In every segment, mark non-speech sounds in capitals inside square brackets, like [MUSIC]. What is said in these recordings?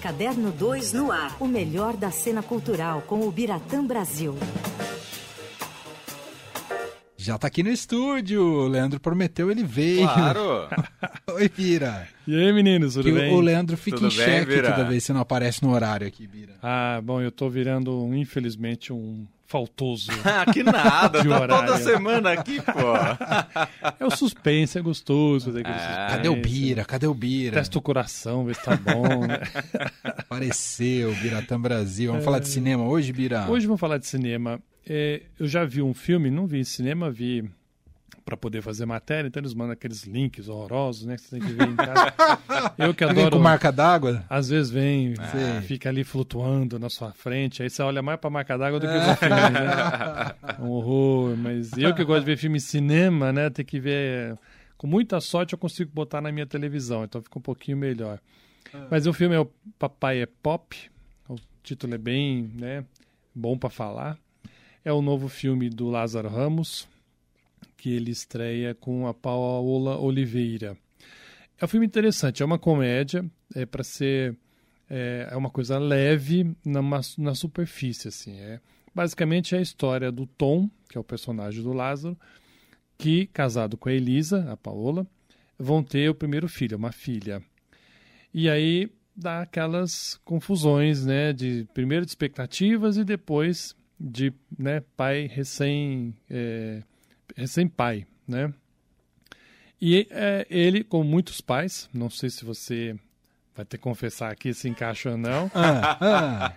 Caderno 2 no ar. O melhor da cena cultural com o Biratã Brasil. Já tá aqui no estúdio. O Leandro prometeu, ele veio. Claro. [LAUGHS] Oi, Bira. E aí, meninos, tudo Que bem? o Leandro fica Tudo em bem, xeque Bira? toda vez que você não aparece no horário aqui, Bira. Ah, bom, eu tô virando, infelizmente, um faltoso. [LAUGHS] Ah, que nada, De tá toda semana aqui, pô. é o suspense, é gostoso fazer aquele Ah, suspense. Cadê o Bira? Cadê o Bira? Testa o coração, vê se tá bom, né? [LAUGHS] Apareceu, Biratã Brasil. Vamos falar de cinema hoje, Bira? Hoje vamos falar de cinema. É, eu já vi um filme, não vi em cinema, vi para poder fazer matéria, então eles mandam aqueles links horrorosos, né? Que você tem que ver em casa. [LAUGHS] Eu que Você vem adoro. com marca d'água? Às vezes vem, Sei. fica ali flutuando na sua frente, aí você olha mais pra marca d'água do que pro filme, né? [LAUGHS] Um horror, mas eu que gosto de ver filme em cinema, né? Tem que ver. Com muita sorte eu consigo botar na minha televisão, então fica um pouquinho melhor. Mas o filme é o Papai é Pop, o título é bem, né? Bom pra falar. É o novo filme do Lázaro Ramos, que ele estreia com a Paola Oliveira. É um filme interessante, é uma comédia, é para ser é, é uma coisa leve na, na superfície, assim. É, basicamente é a história do Tom, que é o personagem do Lázaro, que, casado com a Elisa, a Paola, vão ter o primeiro filho, uma filha. E aí dá aquelas confusões, né, de primeiro de expectativas e depois de, né, pai recém é, recém-pai, né? E é, ele, como muitos pais, não sei se você vai ter que confessar aqui se encaixa ou não, Ah, ah.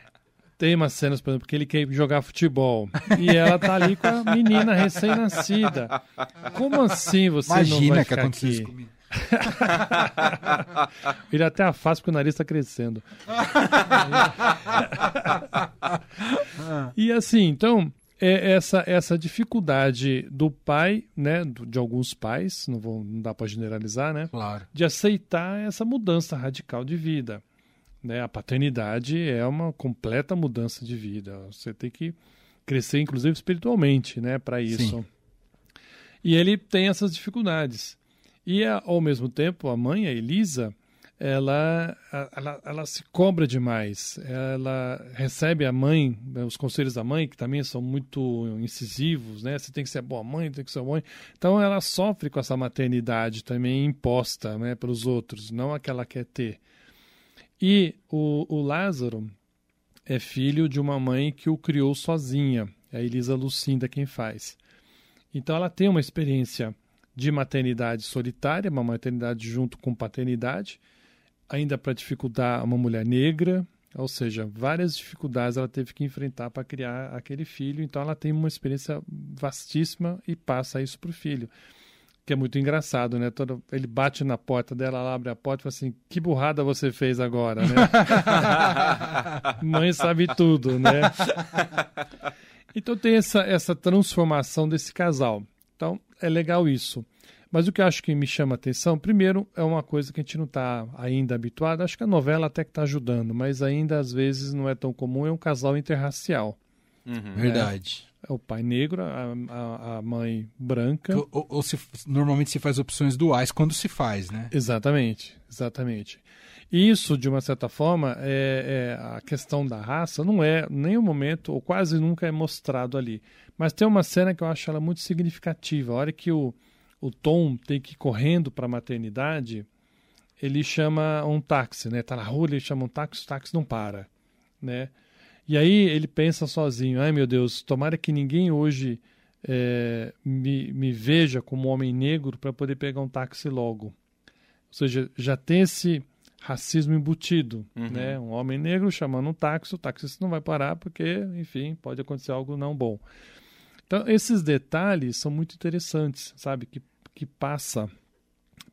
tem umas cenas, por exemplo, que ele quer jogar futebol e ela tá ali com a menina recém-nascida. Como assim você não Imagina vai que ficar aconteceu aqui? isso comigo. [LAUGHS] Ele até afasta porque o nariz está crescendo. [LAUGHS] e assim, então, é essa, essa dificuldade do pai, né, de alguns pais, não, vou, não dá para generalizar, né, Claro. de aceitar essa mudança radical de vida. Né? A paternidade é uma completa mudança de vida. Você tem que crescer, inclusive espiritualmente, né, para isso. Sim. E ele tem essas dificuldades. E ao mesmo tempo, a mãe, a Elisa, ela, ela, ela se cobra demais. Ela recebe a mãe, né, os conselhos da mãe, que também são muito incisivos, né? Você tem que ser boa mãe, tem que ser mãe. Então ela sofre com essa maternidade também imposta né, pelos outros, não a que ela quer ter. E o, o Lázaro é filho de uma mãe que o criou sozinha, é a Elisa Lucinda quem faz. Então ela tem uma experiência de maternidade solitária, uma maternidade junto com paternidade, ainda para dificultar uma mulher negra, ou seja, várias dificuldades ela teve que enfrentar para criar aquele filho. Então ela tem uma experiência vastíssima e passa isso para o filho. Que é muito engraçado, né? Todo, ele bate na porta dela, ela abre a porta e fala assim: Que burrada você fez agora, né? [LAUGHS] Mãe sabe tudo, né? Então tem essa, essa transformação desse casal. Então é legal isso. Mas o que eu acho que me chama a atenção, primeiro, é uma coisa que a gente não está ainda habituado. Acho que a novela até que está ajudando, mas ainda às vezes não é tão comum. É um casal interracial. Uhum. Verdade. É o pai negro, a, a, a mãe branca. Ou, ou- ou se, normalmente se faz opções duais quando se faz, né? Exatamente, exatamente. Isso, de uma certa forma, é, é a questão da raça não é em nenhum momento, ou quase nunca é mostrado ali. Mas tem uma cena que eu acho ela muito significativa. A hora que o, o Tom tem que ir correndo para a maternidade, ele chama um táxi, né? Tá na rua, ele chama um táxi, o táxi não para, né? E aí ele pensa sozinho, ai meu Deus, tomara que ninguém hoje é, me, me veja como homem negro para poder pegar um táxi logo. Ou seja, já tem esse racismo embutido, Uhum. né? Um homem negro chamando um táxi, o taxista não vai parar porque, enfim, pode acontecer algo não bom. Então, esses detalhes são muito interessantes, sabe? Que, que passa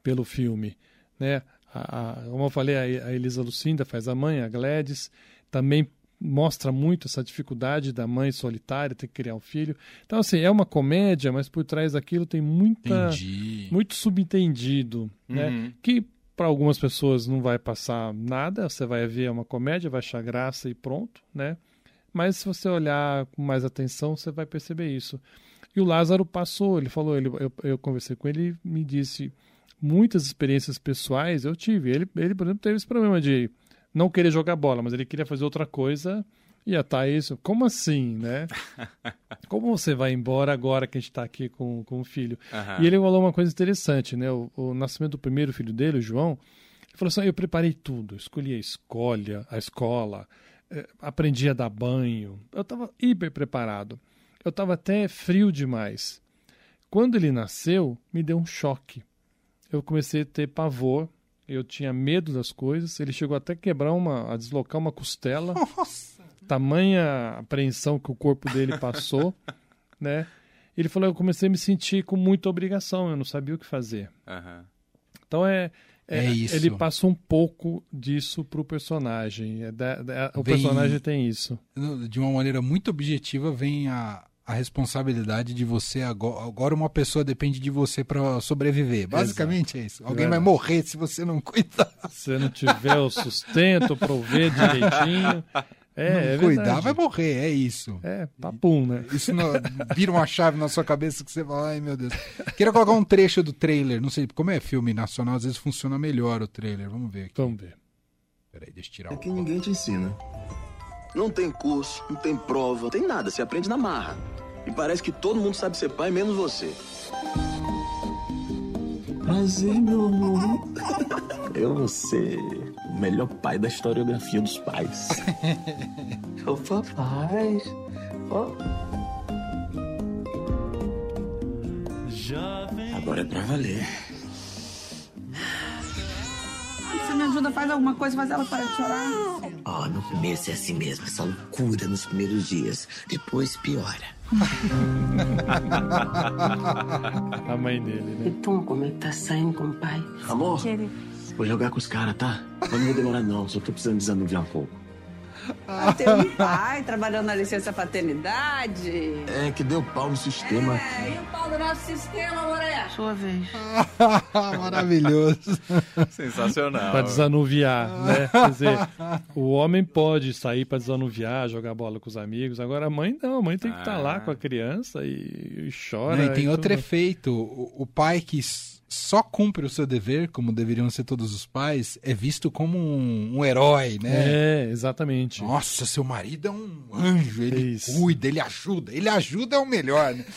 pelo filme, né? A, a- como eu falei, a, a Elisa Lucinda faz a mãe, a Gladys, também mostra muito essa dificuldade da mãe solitária ter que criar um filho. Então, assim, é uma comédia, mas por trás daquilo tem muita, Entendi. muito subentendido, né? Uhum. Que para algumas pessoas não vai passar nada, você vai ver uma comédia, vai achar graça e pronto, né? Mas se você olhar com mais atenção, você vai perceber isso. E o Lázaro passou, ele falou, ele, eu, eu conversei com ele e me disse muitas experiências pessoais eu tive. Ele, ele, por exemplo, teve esse problema de não querer jogar bola, mas ele queria fazer outra coisa. E a Thaís, como assim, né? [LAUGHS] Como você vai embora agora que a gente está aqui com, com o filho? Aham. E ele falou uma coisa interessante, né? O, o nascimento do primeiro filho dele, o João, ele falou assim: "Ah, eu preparei tudo, escolhi a escolha, a escola, eh, aprendi a dar banho. Eu estava hiper preparado. Eu estava até frio demais. Quando ele nasceu, me deu um choque. Eu comecei a ter pavor. Eu tinha medo das coisas. Ele chegou até a quebrar uma, a deslocar uma costela. [LAUGHS] Tamanha apreensão que o corpo dele passou, [LAUGHS] né? Ele falou: eu comecei a me sentir com muita obrigação. Eu não sabia o que fazer. Aham. Então é, É isso. Ele passa um pouco disso pro personagem. É da- da- o Vem- personagem tem isso. De uma maneira muito objetiva, vem a, a responsabilidade de você agora. Agora uma pessoa depende de você para sobreviver. Basicamente é isso. Alguém vai Verdade. morrer se você não [LAUGHS] cuidar. Se não tiver o sustento, prover direitinho. É, não é cuidar, verdade. vai morrer. É isso. É, papum, né? Isso não- vira uma chave na sua cabeça que você fala, ai meu Deus. Queria colocar um trecho do trailer, não sei, como é filme nacional, às vezes funciona melhor o trailer. Vamos ver aqui. Vamos ver. Peraí, deixa eu tirar o. Aqui ninguém te ensina. Não tem curso, não tem prova, não tem nada, você aprende na marra. E parece que todo mundo sabe ser pai, menos você. Prazer, meu amor. [LAUGHS] Eu vou ser o melhor pai da historiografia dos pais. [LAUGHS] Ô papai. Ó, Agora é pra valer. Você me ajuda, faz alguma coisa, faz ela parar de chorar. ó, no começo é assim mesmo, essa loucura nos primeiros dias. Depois piora. [LAUGHS] A mãe dele, né? Então, como é que tá saindo com o pai? Amor, vou jogar com os caras, tá? Mas não vou demorar não, só tô precisando desanuviar um pouco. Ah, um pai trabalhando na licença paternidade. É que deu pau no sistema. É, e o pau do nosso sistema, Moré? Sua vez. [LAUGHS] Maravilhoso. Sensacional. Pra desanuviar, né? Quer dizer, o homem pode sair pra desanuviar, jogar bola com os amigos. Agora a mãe não, a mãe tem que estar lá Ah. com a criança e, e chora. Não, e tem e outro tudo. efeito. O, o pai que só cumpre o seu dever, como deveriam ser todos os pais, é visto como um, um herói, né? É, exatamente. Nossa, seu marido é um anjo, ele Isso. cuida, ele ajuda. Ele ajuda é o melhor, né? [LAUGHS]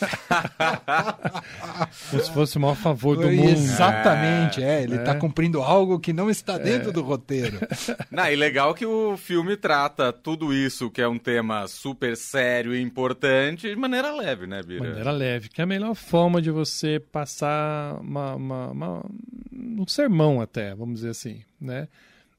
Como se fosse o maior favor do mundo. Exatamente, é. Ele É. está cumprindo algo que não está dentro do roteiro. [LAUGHS] Não, e legal que o filme trata tudo isso, que é um tema super sério e importante, de maneira leve, né, Bira? maneira leve, que é a melhor forma de você passar uma, uma- uma- um sermão até, vamos dizer assim, né?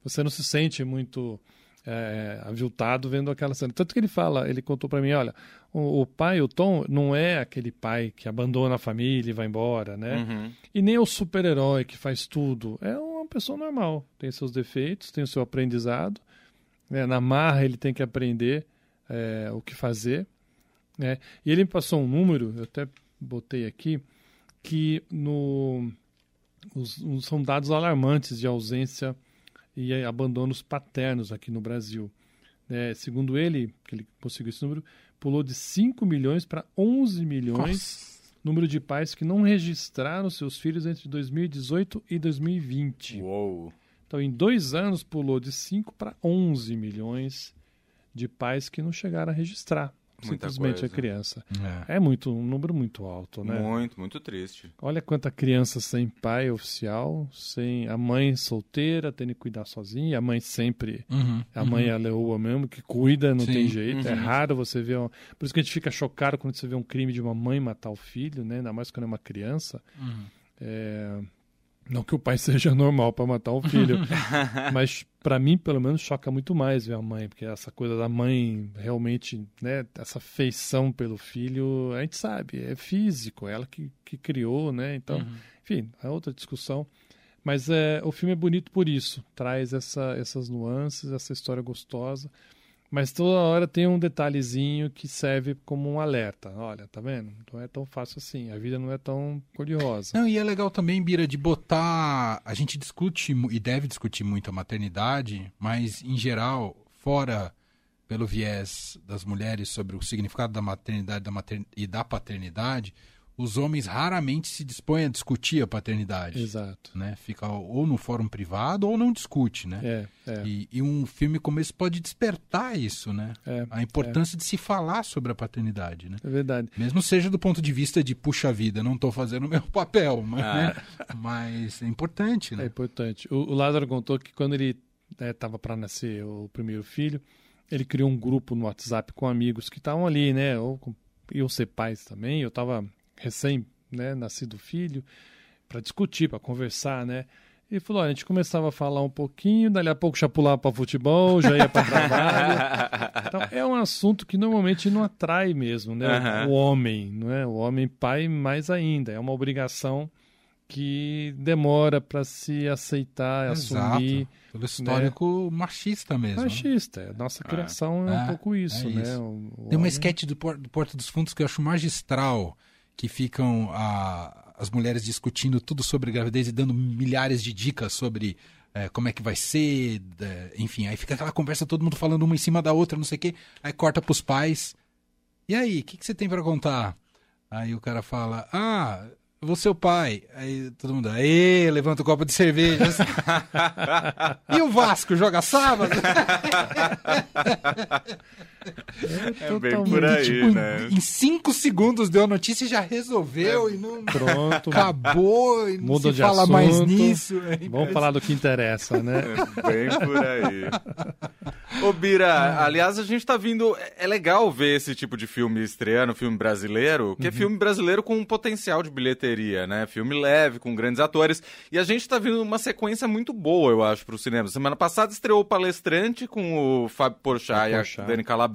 Você não se sente muito é, aviltado vendo aquela cena. Tanto que ele fala, ele contou pra mim, olha, o, o pai, o Tom, não é aquele pai que abandona a família e vai embora, né? Uhum. E nem é o super-herói que faz tudo. É uma pessoa normal. Tem seus defeitos, tem o seu aprendizado. né? Na marra ele tem que aprender é, o que fazer. né? E ele me passou um número, eu até botei aqui, que no, os- são dados alarmantes de ausência e abandonos paternos aqui no Brasil. né? segundo ele, que ele conseguiu esse número, pulou de 5 milhões para 11 milhões número de pais que não registraram seus filhos entre 2018 e 2020. Uou. Então, em dois anos, pulou de 5 para 11 milhões de pais que não chegaram a registrar simplesmente coisa. a criança. É. É muito um número muito alto, né? Muito, muito triste. Olha quanta criança sem pai oficial, sem a mãe solteira, tendo que cuidar sozinha, a mãe sempre Uhum, a mãe é a leoa mesmo, que cuida, não Sim. tem jeito. É Uhum. raro você ver. Uma... Por isso que a gente fica chocado quando você vê um crime de uma mãe matar o filho, né? Ainda mais quando é uma criança. uhum. É, Não que o pai [LAUGHS] seja normal para matar o filho, [LAUGHS] mas para mim, pelo menos, choca muito mais ver a mãe, porque essa coisa da mãe realmente, né? Essa feição pelo filho, a gente sabe, é físico, é ela que, que criou, né? Então, enfim, é outra discussão. Mas é, o filme é bonito por isso, traz essa, essas nuances, essa história gostosa. Mas toda hora tem um detalhezinho que serve como um alerta. Olha, tá vendo? Não é tão fácil assim. A vida não é tão cor-de-rosa. Não, e é legal também, Bira, de botar. A gente discute e deve discutir muito a maternidade, mas em geral, fora pelo viés das mulheres sobre o significado da maternidade da mater- e da paternidade, os homens raramente se dispõem a discutir a paternidade. Exato. Né? Fica ou no fórum privado ou não discute, né? É, é. E, e um filme como esse pode despertar isso, né? É, a importância de se falar sobre a paternidade, né? É verdade. Mesmo seja do ponto de vista de, puxa vida, não estou fazendo o meu [LAUGHS] papel, mas, Ah. né? [LAUGHS] mas é importante, É né? importante. O, o Lázaro contou que quando ele estava para nascer o primeiro filho, ele criou um grupo no WhatsApp com amigos que estavam ali, né? Ou com, iam ser pais também. Eu estava recém né, nascido filho para discutir, para conversar, né? E falou: olha, a gente começava a falar um pouquinho, dali a pouco já pulava para futebol, já ia para trabalho. [LAUGHS] Então, é um assunto que normalmente não atrai mesmo, né? Aham. O homem, não é? O homem pai mais ainda. É uma obrigação que demora para se aceitar, assumir. Pelo histórico machista mesmo. né? Machista. Nossa criação é, um É, pouco isso, é né? isso. O- o Tem uma homem- sketch do, Por- do Porta dos Fundos que eu acho magistral, que ficam a- as mulheres discutindo tudo sobre gravidez e dando milhares de dicas sobre eh, como é que vai ser, eh, enfim, aí fica aquela conversa, todo mundo falando uma em cima da outra, não sei o quê, aí corta pros pais. E aí, o que, que você tem pra contar? Aí o cara fala, ah, vou ser o pai. Aí todo mundo, aê, levanta o copo de cerveja. [LAUGHS] e o Vasco joga sábado? [LAUGHS] É bem Totalmente. por aí, tipo, né? em, em cinco segundos deu a notícia e já resolveu e não Pronto. acabou e não se de fala assunto. mais nisso. É Vamos falar do que interessa, né? Bem por aí. Ô, Bira, aliás, a gente tá vindo. É legal ver esse tipo de filme estreando, filme brasileiro, que é filme brasileiro com um potencial de bilheteria, né? Filme leve, com grandes atores. E a gente tá vindo uma sequência muito boa, eu acho, pro cinema. Semana passada estreou o Palestrante com o Fábio Porchat e a. Dani Calabresa.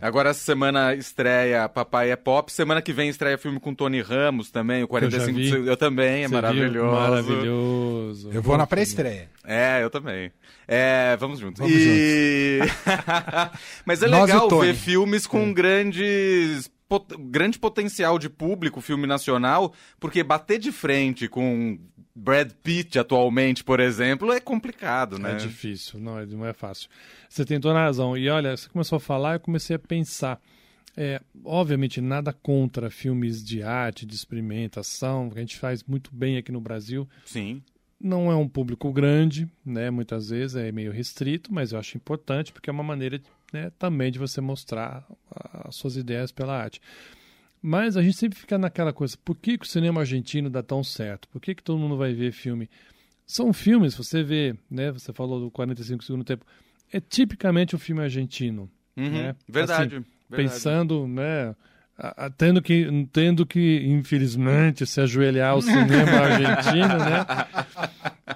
Agora essa semana estreia Papai é Pop. Semana que vem estreia filme com Tony Ramos também, o 45 vi. Eu também, é Você maravilhoso. Maravilhoso. Eu vou na pré-estreia. É, eu também. É, vamos juntos. Vamos e... [LAUGHS] Mas é legal ver filmes com grandes pot- grande potencial de público, filme nacional, porque bater de frente com Brad Pitt atualmente, por exemplo, é complicado, né? É difícil, não é, não é fácil. Você tem toda a razão. E olha, você começou a falar, eu comecei a pensar. É, obviamente, nada contra filmes de arte, de experimentação, que a gente faz muito bem aqui no Brasil. Sim. Não é um público grande, né? Muitas vezes é meio restrito, mas eu acho importante porque é uma maneira né, também de você mostrar as suas ideias pela arte. Mas a gente sempre fica naquela coisa, por que, que o cinema argentino dá tão certo? Por que, que todo mundo vai ver filme? São filmes, você vê, né? Você falou do 45 segundo tempo, é tipicamente um filme argentino. Uhum, né? Verdade. Assim, verdade. Pensando, né? a- a- Tendo que, tendo que, infelizmente, se ajoelhar ao cinema [LAUGHS] argentino, né?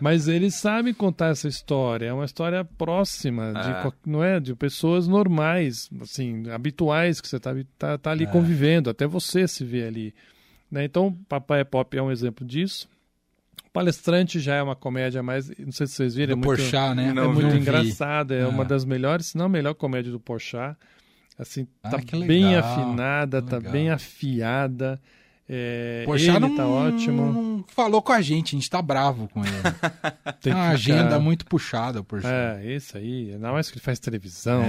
Mas eles sabem contar essa história. É uma história próxima, de, É. não é? De pessoas normais, assim, habituais, que você tá, tá, tá ali convivendo. Até você se vê ali. Né? Então, Papai é Pop é um exemplo disso. Palestrante já é uma comédia mais... Não sei se vocês viram. Do é muito, Porchat, né? Não é muito engraçada. É Ah. uma das melhores, se não a melhor comédia do Porchat. Assim, Ah, tá que legal, bem afinada, que tá legal. bem afiada. É, Porchat ele não, tá ótimo. não falou com a gente, a gente tá bravo com ele. [LAUGHS] Tem uma agenda ficar- muito puxada, o Porchat. É, isso aí. Ainda mais que ele faz televisão. É,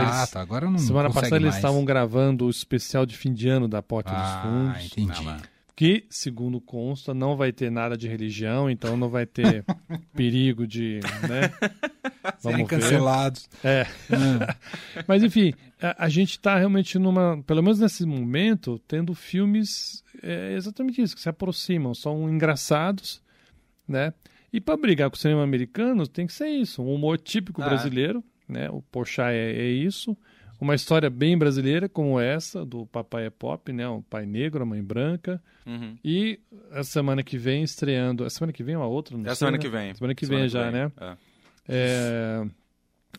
Eles- exato. Agora não Semana passada eles estavam gravando o especial de fim de ano da Porta dos Ah, Fundos. entendi. Que, segundo consta, não vai ter nada de religião, então não vai ter [LAUGHS] perigo de. Né? [LAUGHS] Serem cancelados. É. Mas enfim, a, a gente está realmente numa, pelo menos nesse momento, tendo filmes é, exatamente isso, que se aproximam, são engraçados, né? E para brigar com o cinema americano tem que ser isso, um humor típico Ah. brasileiro, né? O Porchat é, é isso, uma história bem brasileira como essa do Papai é Pop, né? O pai negro, a mãe branca. Uhum. E a semana que vem estreando, a semana que vem é uma outra, não É a sei, semana né? que vem. Semana que vem já, né? É. é,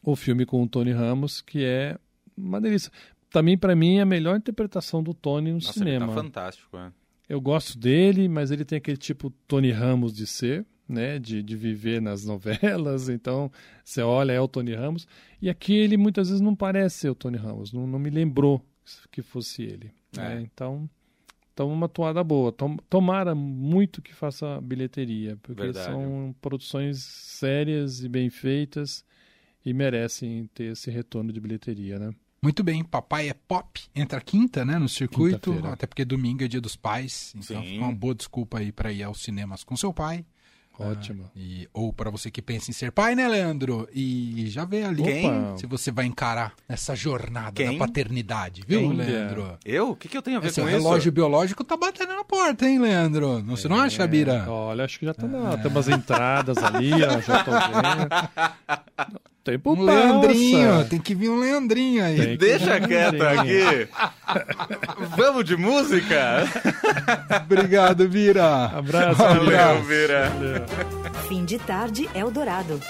o filme com o Tony Ramos, que é uma delícia. Também, para mim, é a melhor interpretação do Tony no Nossa, cinema. ele tá fantástico, é. Eu gosto dele, mas ele tem aquele tipo Tony Ramos de ser, né? De, de viver nas novelas. [LAUGHS] Então, você olha, é o Tony Ramos. E aqui ele muitas vezes não parece ser o Tony Ramos. Não, não me lembrou que fosse ele. né? É. Então, então, uma toada boa. Tom- Tomara muito que faça bilheteria, porque Verdade. são produções sérias e bem feitas e merecem ter esse retorno de bilheteria, né? Muito bem, Papai é Pop entra quinta, né, no circuito, até porque domingo é dia dos pais, então Sim. fica uma boa desculpa aí para ir aos cinemas com seu pai. Ótimo. E, ou para você que pensa em ser pai, né, Leandro? E já vê ali se você vai encarar essa jornada Quem? da paternidade, viu, Quem? Leandro? Eu? O que, que eu tenho a ver Esse com relógio isso? biológico tá batendo na porta, hein, Leandro? Não, Você não acha, Bira? Olha, acho que já tá na, tem umas entradas ali, ó, já tô vendo. [LAUGHS] Tempo Um passa. Leandrinho, tem que vir um Leandrinho aí. Tem. Deixa quieto Leandrinho. aqui. Vamos de música? Obrigado, Bira. Abraço, Valeu, Valeu, Vira. Valeu. Fim de tarde Eldorado.